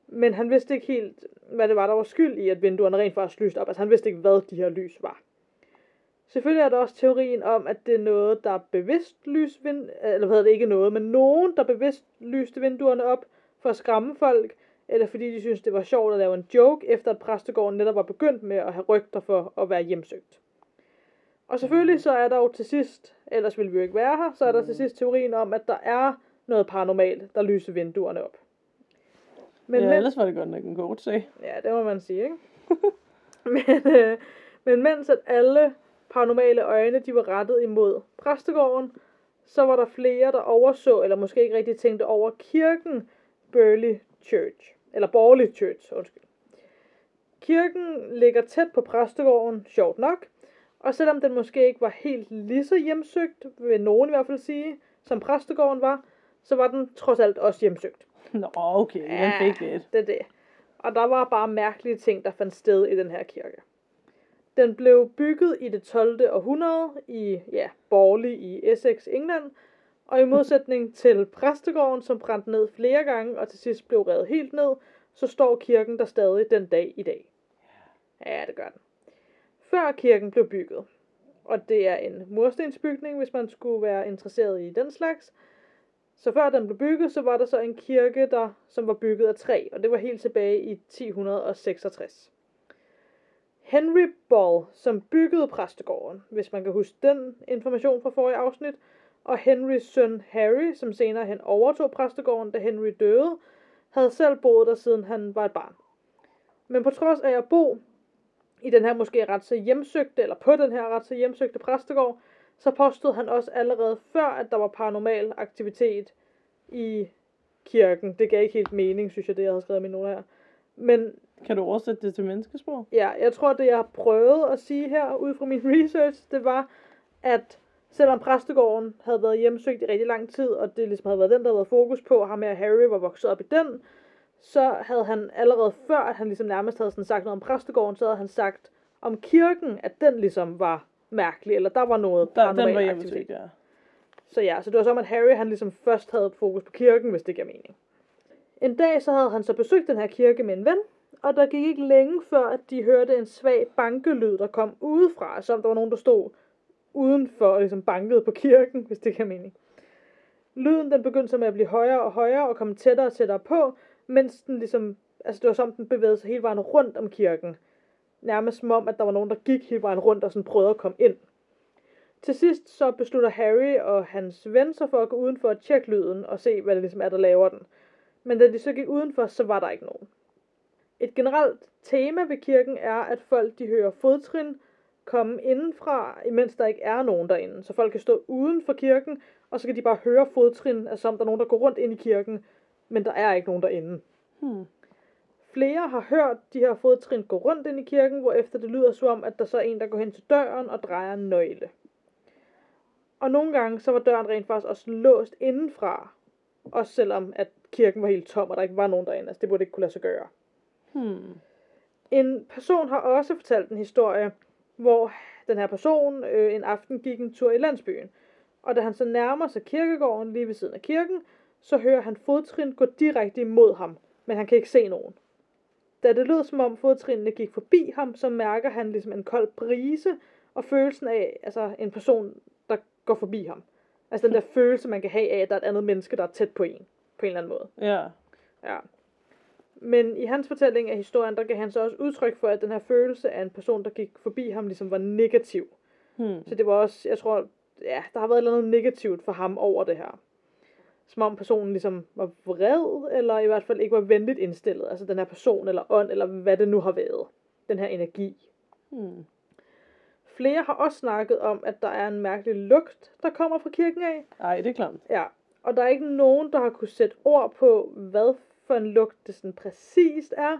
[SPEAKER 2] Men han vidste ikke helt, hvad det var, der var skyld i, at vinduerne rent faktisk lyste op. Altså han vidste ikke, hvad de her lys var. Selvfølgelig er der også teorien om, at det er noget, der bevidst lys vind, eller hvad det ikke noget, men nogen, der bevidst lyste vinduerne op for at skræmme folk, eller fordi de synes det var sjovt at lave en joke, efter at præstegården netop var begyndt med at have rygter for at være hjemsøgt. Og selvfølgelig så er der jo til sidst, ellers ville vi jo ikke være her, så er der til sidst teorien om, at der er noget paranormalt, der lyser vinduerne op.
[SPEAKER 1] Men ja, ellers var det godt nok en god sag.
[SPEAKER 2] Ja, det må man sige, ikke? men, øh, men mens at alle paranormale øjne, de var rettet imod præstegården, så var der flere, der overså, eller måske ikke rigtig tænkte over kirken Burley Church, eller Borley Church, undskyld. Kirken ligger tæt på præstegården, sjovt nok, og selvom den måske ikke var helt lige så hjemsøgt, vil nogen i hvert fald sige, som præstegården var, så var den trods alt også hjemsøgt.
[SPEAKER 1] Nå, okay, den ja, fik lidt.
[SPEAKER 2] det er det. Og der var bare mærkelige ting, der fandt sted i den her kirke. Den blev bygget i det 12. århundrede i ja, Borley i Essex, England, og i modsætning til præstegården, som brændte ned flere gange og til sidst blev revet helt ned, så står kirken der stadig den dag i dag. Ja, det gør den. Før kirken blev bygget, og det er en murstensbygning, hvis man skulle være interesseret i den slags, så før den blev bygget, så var der så en kirke, der, som var bygget af træ, og det var helt tilbage i 1066. Henry Ball, som byggede præstegården, hvis man kan huske den information fra forrige afsnit, og Henrys søn Harry, som senere hen overtog præstegården, da Henry døde, havde selv boet der siden han var et barn. Men på trods af at bo i den her måske ret så hjemsøgte, eller på den her ret så hjemsøgte præstegård, så påstod han også allerede før, at der var paranormal aktivitet i kirken. Det gav ikke helt mening, synes jeg, det jeg havde skrevet i mine her. Men
[SPEAKER 1] kan du oversætte det til menneskesprog?
[SPEAKER 2] Ja, jeg tror, det jeg har prøvet at sige her, ud fra min research, det var, at selvom præstegården havde været hjemsøgt i rigtig lang tid, og det ligesom havde været den, der havde været fokus på, ham og Harry var vokset op i den, så havde han allerede før, at han ligesom nærmest havde sådan sagt noget om præstegården, så havde han sagt om kirken, at den ligesom var mærkelig, eller der var noget
[SPEAKER 1] der, den var hjemsøgt, ja.
[SPEAKER 2] Så ja, så det var som, at Harry han ligesom først havde fokus på kirken, hvis det giver mening. En dag så havde han så besøgt den her kirke med en ven, og der gik ikke længe før, at de hørte en svag bankelyd, der kom udefra, som der var nogen, der stod udenfor og ligesom bankede på kirken, hvis det kan mening. Lyden den begyndte så med at blive højere og højere og komme tættere og tættere på, mens den ligesom, altså det var som den bevægede sig hele vejen rundt om kirken. Nærmest som om, at der var nogen, der gik hele vejen rundt og sådan prøvede at komme ind. Til sidst så beslutter Harry og hans ven sig for at gå udenfor og tjekke lyden og se, hvad det ligesom er, der laver den. Men da de så gik udenfor, så var der ikke nogen. Et generelt tema ved kirken er, at folk de hører fodtrin komme indenfra, imens der ikke er nogen derinde. Så folk kan stå uden for kirken, og så kan de bare høre fodtrin, altså om der er nogen, der går rundt ind i kirken, men der er ikke nogen derinde. Hmm. Flere har hørt de her fodtrin gå rundt ind i kirken, hvor efter det lyder som om, at der så er en, der går hen til døren og drejer en nøgle. Og nogle gange, så var døren rent faktisk også låst indenfra, også selvom at kirken var helt tom, og der ikke var nogen derinde. Altså, det burde ikke kunne lade sig gøre. Hmm. En person har også fortalt en historie, hvor den her person øh, en aften gik en tur i landsbyen. Og da han så nærmer sig kirkegården lige ved siden af kirken, så hører han fodtrin gå direkte imod ham, men han kan ikke se nogen. Da det lød som om fodtrinene gik forbi ham, så mærker han ligesom en kold brise, og følelsen af altså en person, der går forbi ham. Altså den der følelse, man kan have af, at der er et andet menneske, der er tæt på en, på en eller anden måde.
[SPEAKER 1] Ja.
[SPEAKER 2] Ja. Men i hans fortælling af historien, der gav han så også udtryk for, at den her følelse af en person, der gik forbi ham, ligesom var negativ. Hmm. Så det var også, jeg tror, ja, der har været noget negativt for ham over det her. Som om personen ligesom var vred, eller i hvert fald ikke var venligt indstillet. Altså den her person, eller ånd, eller hvad det nu har været. Den her energi. Hmm. Flere har også snakket om, at der er en mærkelig lugt, der kommer fra kirken af.
[SPEAKER 1] Nej, det er klart.
[SPEAKER 2] Ja, og der er ikke nogen, der har kunne sætte ord på, hvad for en lugt det sådan præcist er.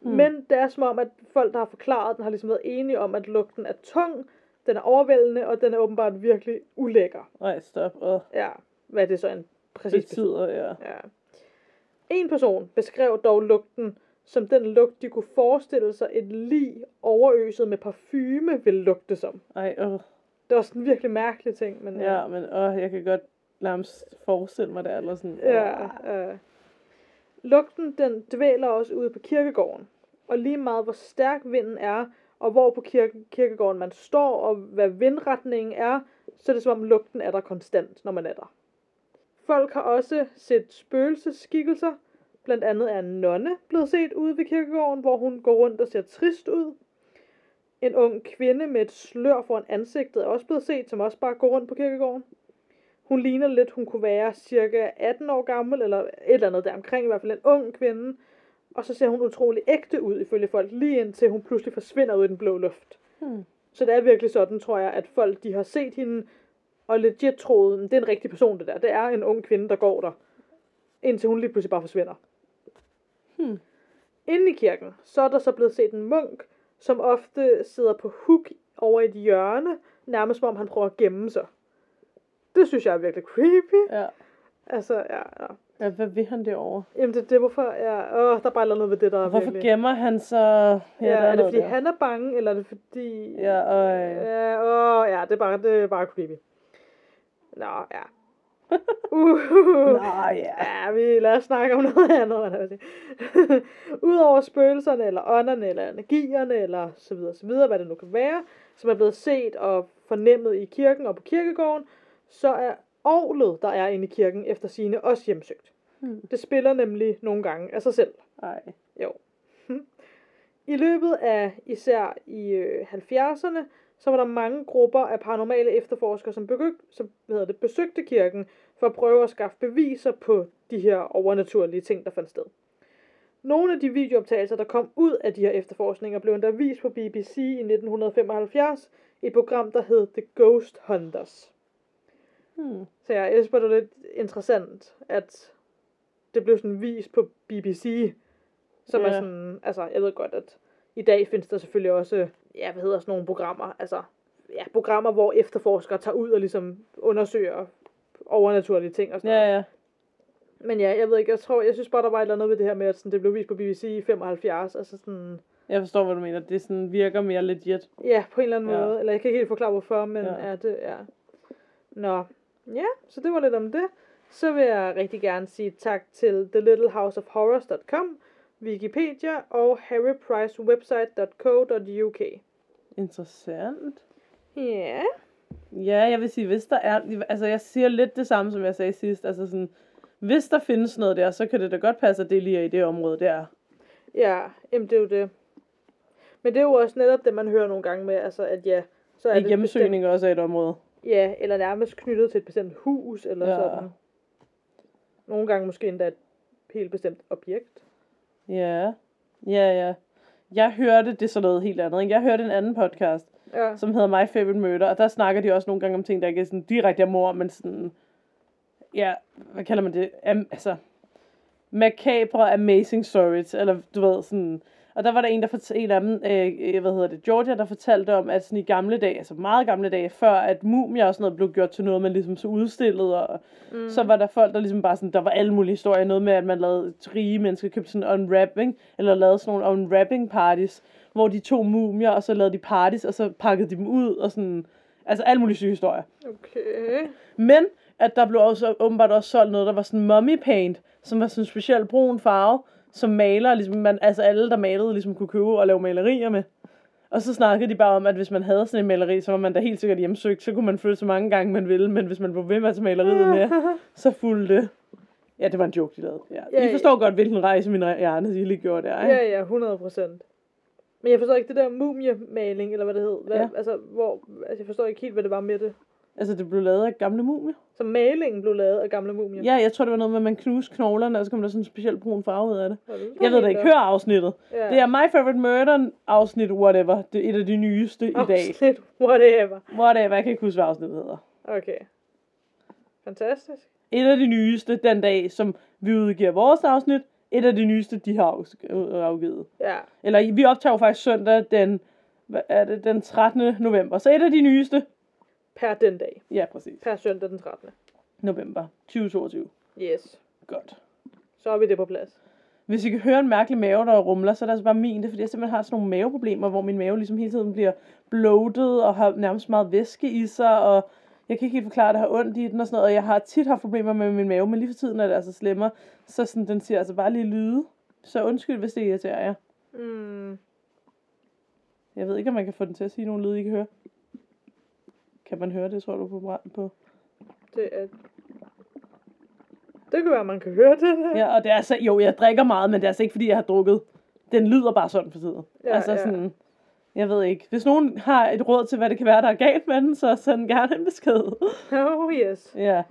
[SPEAKER 2] Mm. Men det er som om, at folk, der har forklaret den, har ligesom været enige om, at lugten er tung, den er overvældende, og den er åbenbart virkelig ulækker.
[SPEAKER 1] Nej, stop. Uh.
[SPEAKER 2] Ja, hvad det så en præcis
[SPEAKER 1] betyder, ja.
[SPEAKER 2] ja. En person beskrev dog lugten som den lugt, de kunne forestille sig et lig overøset med parfume ville lugte som.
[SPEAKER 1] Ej, åh.
[SPEAKER 2] Det var sådan en virkelig mærkelig ting, men
[SPEAKER 1] Ja, men åh, jeg kan godt nærmest forestille mig det, eller sådan.
[SPEAKER 2] Ja,
[SPEAKER 1] åh.
[SPEAKER 2] øh. Lugten, den dvæler også ude på kirkegården. Og lige meget hvor stærk vinden er, og hvor på kirke, kirkegården man står, og hvad vindretningen er, så er det som om lugten er der konstant, når man er der. Folk har også set spøgelsesskikkelser. Blandt andet er en nonne blevet set ude ved kirkegården, hvor hun går rundt og ser trist ud. En ung kvinde med et slør foran ansigtet er også blevet set, som også bare går rundt på kirkegården. Hun ligner lidt, hun kunne være cirka 18 år gammel, eller et eller andet der omkring, i hvert fald en ung kvinde. Og så ser hun utrolig ægte ud, ifølge folk, lige indtil hun pludselig forsvinder ud i den blå luft.
[SPEAKER 1] Hmm.
[SPEAKER 2] Så det er virkelig sådan, tror jeg, at folk de har set hende, og legit troet, "Men det er en rigtig person det der. Det er en ung kvinde, der går der. Indtil hun lige pludselig bare forsvinder.
[SPEAKER 1] Hmm.
[SPEAKER 2] Inde i kirken, så er der så blevet set en munk, som ofte sidder på hook over et hjørne, nærmest som om han prøver at gemme sig. Det synes jeg er virkelig creepy.
[SPEAKER 1] Ja.
[SPEAKER 2] Altså, ja, ja.
[SPEAKER 1] ja, hvad vil han derovre?
[SPEAKER 2] Jamen, det, det er hvorfor, ja, åh, der er bare noget ved det, der er
[SPEAKER 1] Hvorfor
[SPEAKER 2] virkelig...
[SPEAKER 1] gemmer han så...
[SPEAKER 2] Ja,
[SPEAKER 1] der
[SPEAKER 2] er det
[SPEAKER 1] noget
[SPEAKER 2] fordi
[SPEAKER 1] der.
[SPEAKER 2] han er bange, eller er det fordi...
[SPEAKER 1] Ja, og...
[SPEAKER 2] Ja, åh, ja, det er bare, det er bare creepy. Nå, ja. Uh,
[SPEAKER 1] Nå, ja.
[SPEAKER 2] ja, vi lad os snakke om noget andet. Udover spøgelserne, eller ånderne, eller energierne, eller så videre, så videre, hvad det nu kan være, som er blevet set og fornemmet i kirken og på kirkegården, så er ovlet, der er inde i kirken, efter sine også hjemsøgt.
[SPEAKER 1] Hmm.
[SPEAKER 2] Det spiller nemlig nogle gange af sig selv.
[SPEAKER 1] Ej.
[SPEAKER 2] Jo. I løbet af især i øh, 70'erne, så var der mange grupper af paranormale efterforskere, som, begy- som hvad hedder det, besøgte kirken for at prøve at skaffe beviser på de her overnaturlige ting, der fandt sted. Nogle af de videooptagelser, der kom ud af de her efterforskninger, blev endda vist på BBC i 1975 i et program, der hed The Ghost Hunters.
[SPEAKER 1] Hmm.
[SPEAKER 2] Så jeg, jeg synes bare, det var lidt interessant, at det blev sådan vist på BBC, som ja. er
[SPEAKER 1] Ja.
[SPEAKER 2] sådan, altså jeg ved godt, at i dag findes der selvfølgelig også, ja, hvad hedder sådan nogle programmer, altså, ja, programmer, hvor efterforskere tager ud og ligesom undersøger overnaturlige ting og sådan noget.
[SPEAKER 1] Ja, ja.
[SPEAKER 2] Men ja, jeg ved ikke, jeg tror, jeg synes bare, der var et eller andet ved det her med, at sådan, det blev vist på BBC i 75, altså sådan,
[SPEAKER 1] Jeg forstår, hvad du mener. Det sådan virker mere legit.
[SPEAKER 2] ja, på en eller anden
[SPEAKER 1] Ja.
[SPEAKER 2] måde, eller jeg kan ikke helt forklare hvorfor, men
[SPEAKER 1] Ja.
[SPEAKER 2] ja, det, ja. Nå, ja, så det var lidt om det. Så vil jeg rigtig gerne sige tak til thelittlehouseofhorrors.com, Wikipedia og harrypricewebsite.co.uk.
[SPEAKER 1] Interessant.
[SPEAKER 2] Ja,
[SPEAKER 1] Ja, jeg vil sige, hvis der er... Altså, jeg siger lidt det samme, som jeg sagde sidst. Altså sådan... Hvis der findes noget der, så kan det da godt passe, at det lige er i det område der.
[SPEAKER 2] ja, jamen det er jo det. Men det er jo også netop det, man hører nogle gange med, altså at ja, så er
[SPEAKER 1] Ikke
[SPEAKER 2] det
[SPEAKER 1] hjemmesøgning også er et område.
[SPEAKER 2] Ja, eller nærmest knyttet til et bestemt hus, eller
[SPEAKER 1] Ja.
[SPEAKER 2] sådan. Nogle gange måske endda et helt bestemt objekt.
[SPEAKER 1] Ja. Ja, ja. Jeg hørte det sådan noget helt andet. Ikke? Jeg hørte en anden podcast,
[SPEAKER 2] Ja,
[SPEAKER 1] som hedder My Favorite Murder, og der snakker de også nogle gange om ting, der ikke er sådan direkte er mor, men sådan, ja, hvad kalder man det? Am, altså, macabre amazing stories, eller du ved, sådan, og der var der en, der fortalte, en af dem, øh, hvad hedder det, Georgia, der fortalte om, at sådan i gamle dage, altså meget gamle dage, før at mumier og sådan noget blev gjort til noget, man ligesom så udstillet, og mm. så var der folk, der ligesom bare sådan, der var alle mulige historier, noget med, at man lavede rige mennesker, købte sådan unwrapping, eller lavede sådan nogle unwrapping parties, hvor de tog mumier, og så lavede de parties, og så pakkede de dem ud, og sådan, altså alle mulige syge historier.
[SPEAKER 2] okay.
[SPEAKER 1] Men at der blev også åbenbart også solgt noget, der var sådan mummy paint, som var sådan en speciel brun farve, som maler, ligesom man, altså alle, der malede, ligesom kunne købe og lave malerier med. Og så snakkede de bare om, at hvis man havde sådan en maleri, så var man da helt sikkert hjemsøgt, så kunne man flytte så mange gange, man ville, men hvis man blev ved med at maleriet med, så fulgte Ja, det var en joke, de lavede. Ja.
[SPEAKER 2] Ja,
[SPEAKER 1] I forstår godt, hvilken rejse min hjerne lige gjorde der, ikke?
[SPEAKER 2] Ja, ja, 100 procent. Men jeg forstår ikke det der mumiemaling, eller hvad det hed. Hvad,
[SPEAKER 1] Ja.
[SPEAKER 2] Altså, hvor, altså, jeg forstår ikke helt, hvad det var med det.
[SPEAKER 1] Altså, det blev lavet af gamle mumier.
[SPEAKER 2] Så malingen blev lavet af gamle mumier.
[SPEAKER 1] Ja, jeg tror, det var noget med, at man knuste knoglerne, og så kom der sådan en speciel brun farve ud af det.
[SPEAKER 2] Det
[SPEAKER 1] Jeg ved det ikke. Hør afsnittet.
[SPEAKER 2] Ja.
[SPEAKER 1] Det er My Favorite Murder afsnit, whatever. Det er et af de nyeste i dag.
[SPEAKER 2] Afsnit, whatever.
[SPEAKER 1] Whatever, jeg kan ikke huske, hvad afsnittet hedder.
[SPEAKER 2] Okay. Fantastisk.
[SPEAKER 1] Et af de nyeste den dag, som vi udgiver vores afsnit. Et af de nyeste, de har afgivet.
[SPEAKER 2] Ja.
[SPEAKER 1] Eller vi optager jo faktisk søndag den, hvad er det, den 13. november. Så et af de nyeste.
[SPEAKER 2] Per den dag.
[SPEAKER 1] Ja, præcis.
[SPEAKER 2] Per søndag den 13.
[SPEAKER 1] November 2022.
[SPEAKER 2] Yes.
[SPEAKER 1] Godt.
[SPEAKER 2] Så er vi det på plads.
[SPEAKER 1] Hvis I kan høre en mærkelig mave, der rumler, så er det altså bare min. Det er, fordi jeg simpelthen har sådan nogle maveproblemer, hvor min mave ligesom hele tiden bliver bloated og har nærmest meget væske i sig, og jeg kan ikke helt forklare, at jeg har ondt i den og sådan noget, og jeg har tit haft problemer med min mave, men lige for tiden er det altså slemmere, så sådan, den siger altså bare lige lyde. Så undskyld, hvis det irriterer jer.
[SPEAKER 2] Mm.
[SPEAKER 1] Jeg ved ikke, om man kan få den til at sige nogle lyde, I kan høre. Kan man høre det, tror du, på? på?
[SPEAKER 2] Det er... Det kan være, man kan høre det. Der.
[SPEAKER 1] Ja, og det er altså, jo, jeg drikker meget, men det er altså ikke, fordi jeg har drukket. Den lyder bare sådan for tiden.
[SPEAKER 2] Ja,
[SPEAKER 1] altså
[SPEAKER 2] ja.
[SPEAKER 1] sådan, jeg ved ikke. Hvis nogen har et råd til, hvad det kan være, der er galt med den, så send gerne en besked.
[SPEAKER 2] Oh yes.
[SPEAKER 1] ja.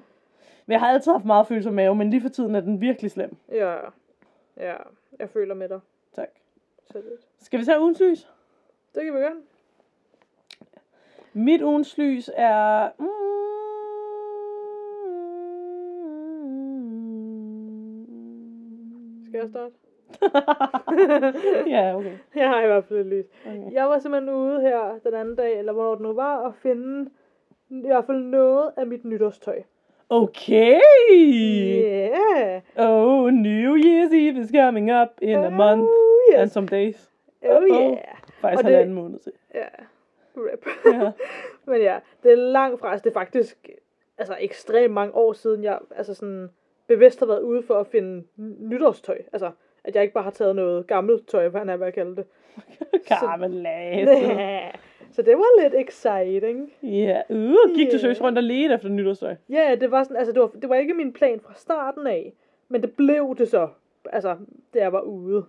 [SPEAKER 1] Men jeg har altid haft meget følelse mave, men lige for tiden er den virkelig slem.
[SPEAKER 2] Ja. Ja, jeg føler med dig.
[SPEAKER 1] Tak.
[SPEAKER 2] Så lidt.
[SPEAKER 1] Skal vi tage ugens lys?
[SPEAKER 2] Det kan vi gøre.
[SPEAKER 1] Mit ugens lys er... Mm...
[SPEAKER 2] Skal jeg starte?
[SPEAKER 1] ja, okay.
[SPEAKER 2] Jeg har i hvert fald et lys.
[SPEAKER 1] okay.
[SPEAKER 2] Jeg var simpelthen ude her den anden dag, eller hvornår det nu var, og finde i hvert fald noget af mit nytårstøj.
[SPEAKER 1] Okay!
[SPEAKER 2] Yeah!
[SPEAKER 1] Oh, New Year's Eve is coming up in a month
[SPEAKER 2] Oh,
[SPEAKER 1] and
[SPEAKER 2] yes.
[SPEAKER 1] some days.
[SPEAKER 2] Oh,
[SPEAKER 1] Uh-oh.
[SPEAKER 2] yeah.
[SPEAKER 1] Faktisk
[SPEAKER 2] Og det-
[SPEAKER 1] halvanden måned til.
[SPEAKER 2] Ja. Rip.
[SPEAKER 1] Ja.
[SPEAKER 2] Men ja, det er langt fra, altså det er faktisk altså ekstremt mange år siden, jeg altså sådan bevidst har været ude for at finde nytårstøj. Altså, at jeg ikke bare har taget noget gammelt tøj, hvad han er, hvad jeg kalder det.
[SPEAKER 1] Gammel lasse.
[SPEAKER 2] Så det var lidt exciting.
[SPEAKER 1] Ja, uh, gik du
[SPEAKER 2] Ja.
[SPEAKER 1] seriøst rundt og ledte efter nytårstøj?
[SPEAKER 2] Ja, det var sådan, altså det var, det var ikke min plan fra starten af, men det blev det så, altså, da jeg var ude.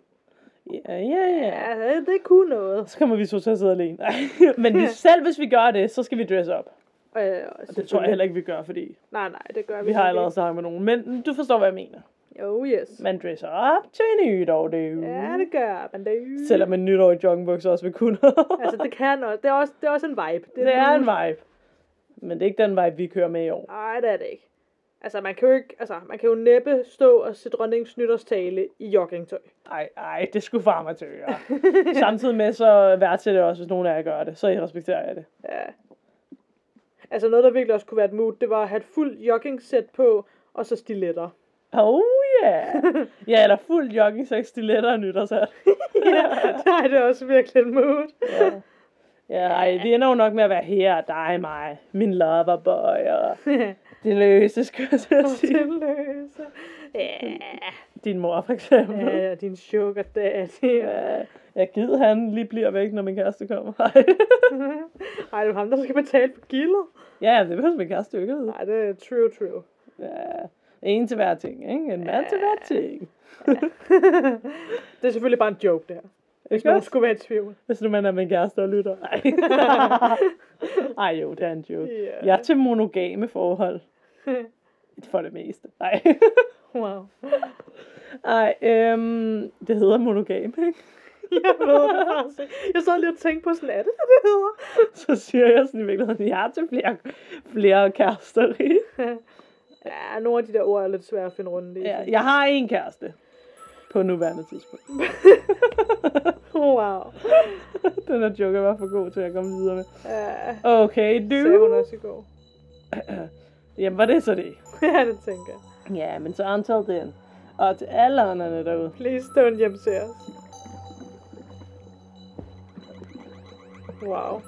[SPEAKER 1] Ja, ja, ja.
[SPEAKER 2] Ja, det kunne noget.
[SPEAKER 1] Så kommer vi så til at sidde alene. Men hvis, selv hvis vi gør det, så skal vi dress op.
[SPEAKER 2] Øh,
[SPEAKER 1] Og det tror jeg heller ikke, vi gør, fordi
[SPEAKER 2] Nej, nej, det gør vi
[SPEAKER 1] vi har allerede snakket med nogen. Men du forstår, hvad jeg mener.
[SPEAKER 2] Oh yes.
[SPEAKER 1] Man dresser op til nytår, det er jo.
[SPEAKER 2] Ja, det gør man. Det,
[SPEAKER 1] Selvom en nytår i joggingbukser også vil kunne.
[SPEAKER 2] Altså, det kan også. Det er også, det er også en vibe.
[SPEAKER 1] det er en vibe. Men det er ikke den vibe, vi kører med i år.
[SPEAKER 2] Nej, det er det ikke. Altså, man kan jo ikke, altså, man kan jo næppe stå og se dronningens nytårstale i joggingtøj.
[SPEAKER 1] Ej, ej, det skulle far mig til at gøre. Samtidig med, så værdsætter jeg også, hvis nogen af jer gør det. Så jeg respekterer jeg det.
[SPEAKER 2] Ja. Altså, noget, der virkelig også kunne være et mood, det var at have et fuldt joggingsæt på, og så stiletter.
[SPEAKER 1] Oh yeah. Ja, eller fuld jogging, så stiletter og nytårshat.
[SPEAKER 2] ja, nej, det er også virkelig et mood.
[SPEAKER 1] Ja. Ja, ej, det ender jo nok med at være her, dig, mig, min lover boy, og det løse, skulle jeg til at sige.
[SPEAKER 2] Tillyse. Ja,
[SPEAKER 1] Din mor, for eksempel.
[SPEAKER 2] ja, ja, din sugar daddy.
[SPEAKER 1] Ja, jeg gider han lige bliver væk, når min kæreste kommer. Ej.
[SPEAKER 2] Ej, det er ham, der skal betale for gildet.
[SPEAKER 1] ja, det behøver min kæreste jo ikke.
[SPEAKER 2] Nej, det er true, true.
[SPEAKER 1] Ja, en til hver ting, ikke? En mand til hver ting.
[SPEAKER 2] det er selvfølgelig bare en joke, det her. Hvis
[SPEAKER 1] Ikke
[SPEAKER 2] nogen
[SPEAKER 1] også?
[SPEAKER 2] skulle være i tvivl.
[SPEAKER 1] Hvis nu man er min kæreste og lytter. Ej. Ej jo, det er en joke.
[SPEAKER 2] Ja.
[SPEAKER 1] Jeg er til monogame forhold. For det meste. Ej.
[SPEAKER 2] wow.
[SPEAKER 1] Ej, øhm, det hedder monogame, ikke?
[SPEAKER 2] Jeg ved det faktisk ikke. Jeg sad lige og tænkte på, sådan er det, hvad det hedder?
[SPEAKER 1] Så siger jeg sådan i virkeligheden, jeg er til flere, flere kærester. ikke?
[SPEAKER 2] Ja, nogle af de der ord er lidt svære at finde rundt i.
[SPEAKER 1] Ja, jeg har en kæreste. På nuværende tidspunkt.
[SPEAKER 2] Wow.
[SPEAKER 1] Den her joke var for god til at komme videre med.
[SPEAKER 2] Ja,
[SPEAKER 1] Okay,
[SPEAKER 2] sagde hun
[SPEAKER 1] du.
[SPEAKER 2] også i går.
[SPEAKER 1] Jamen, var det så det?
[SPEAKER 2] ja, det tænker jeg.
[SPEAKER 1] Ja, men så until then. Og til alle andre derude.
[SPEAKER 2] Please don't hjemse os. Wow.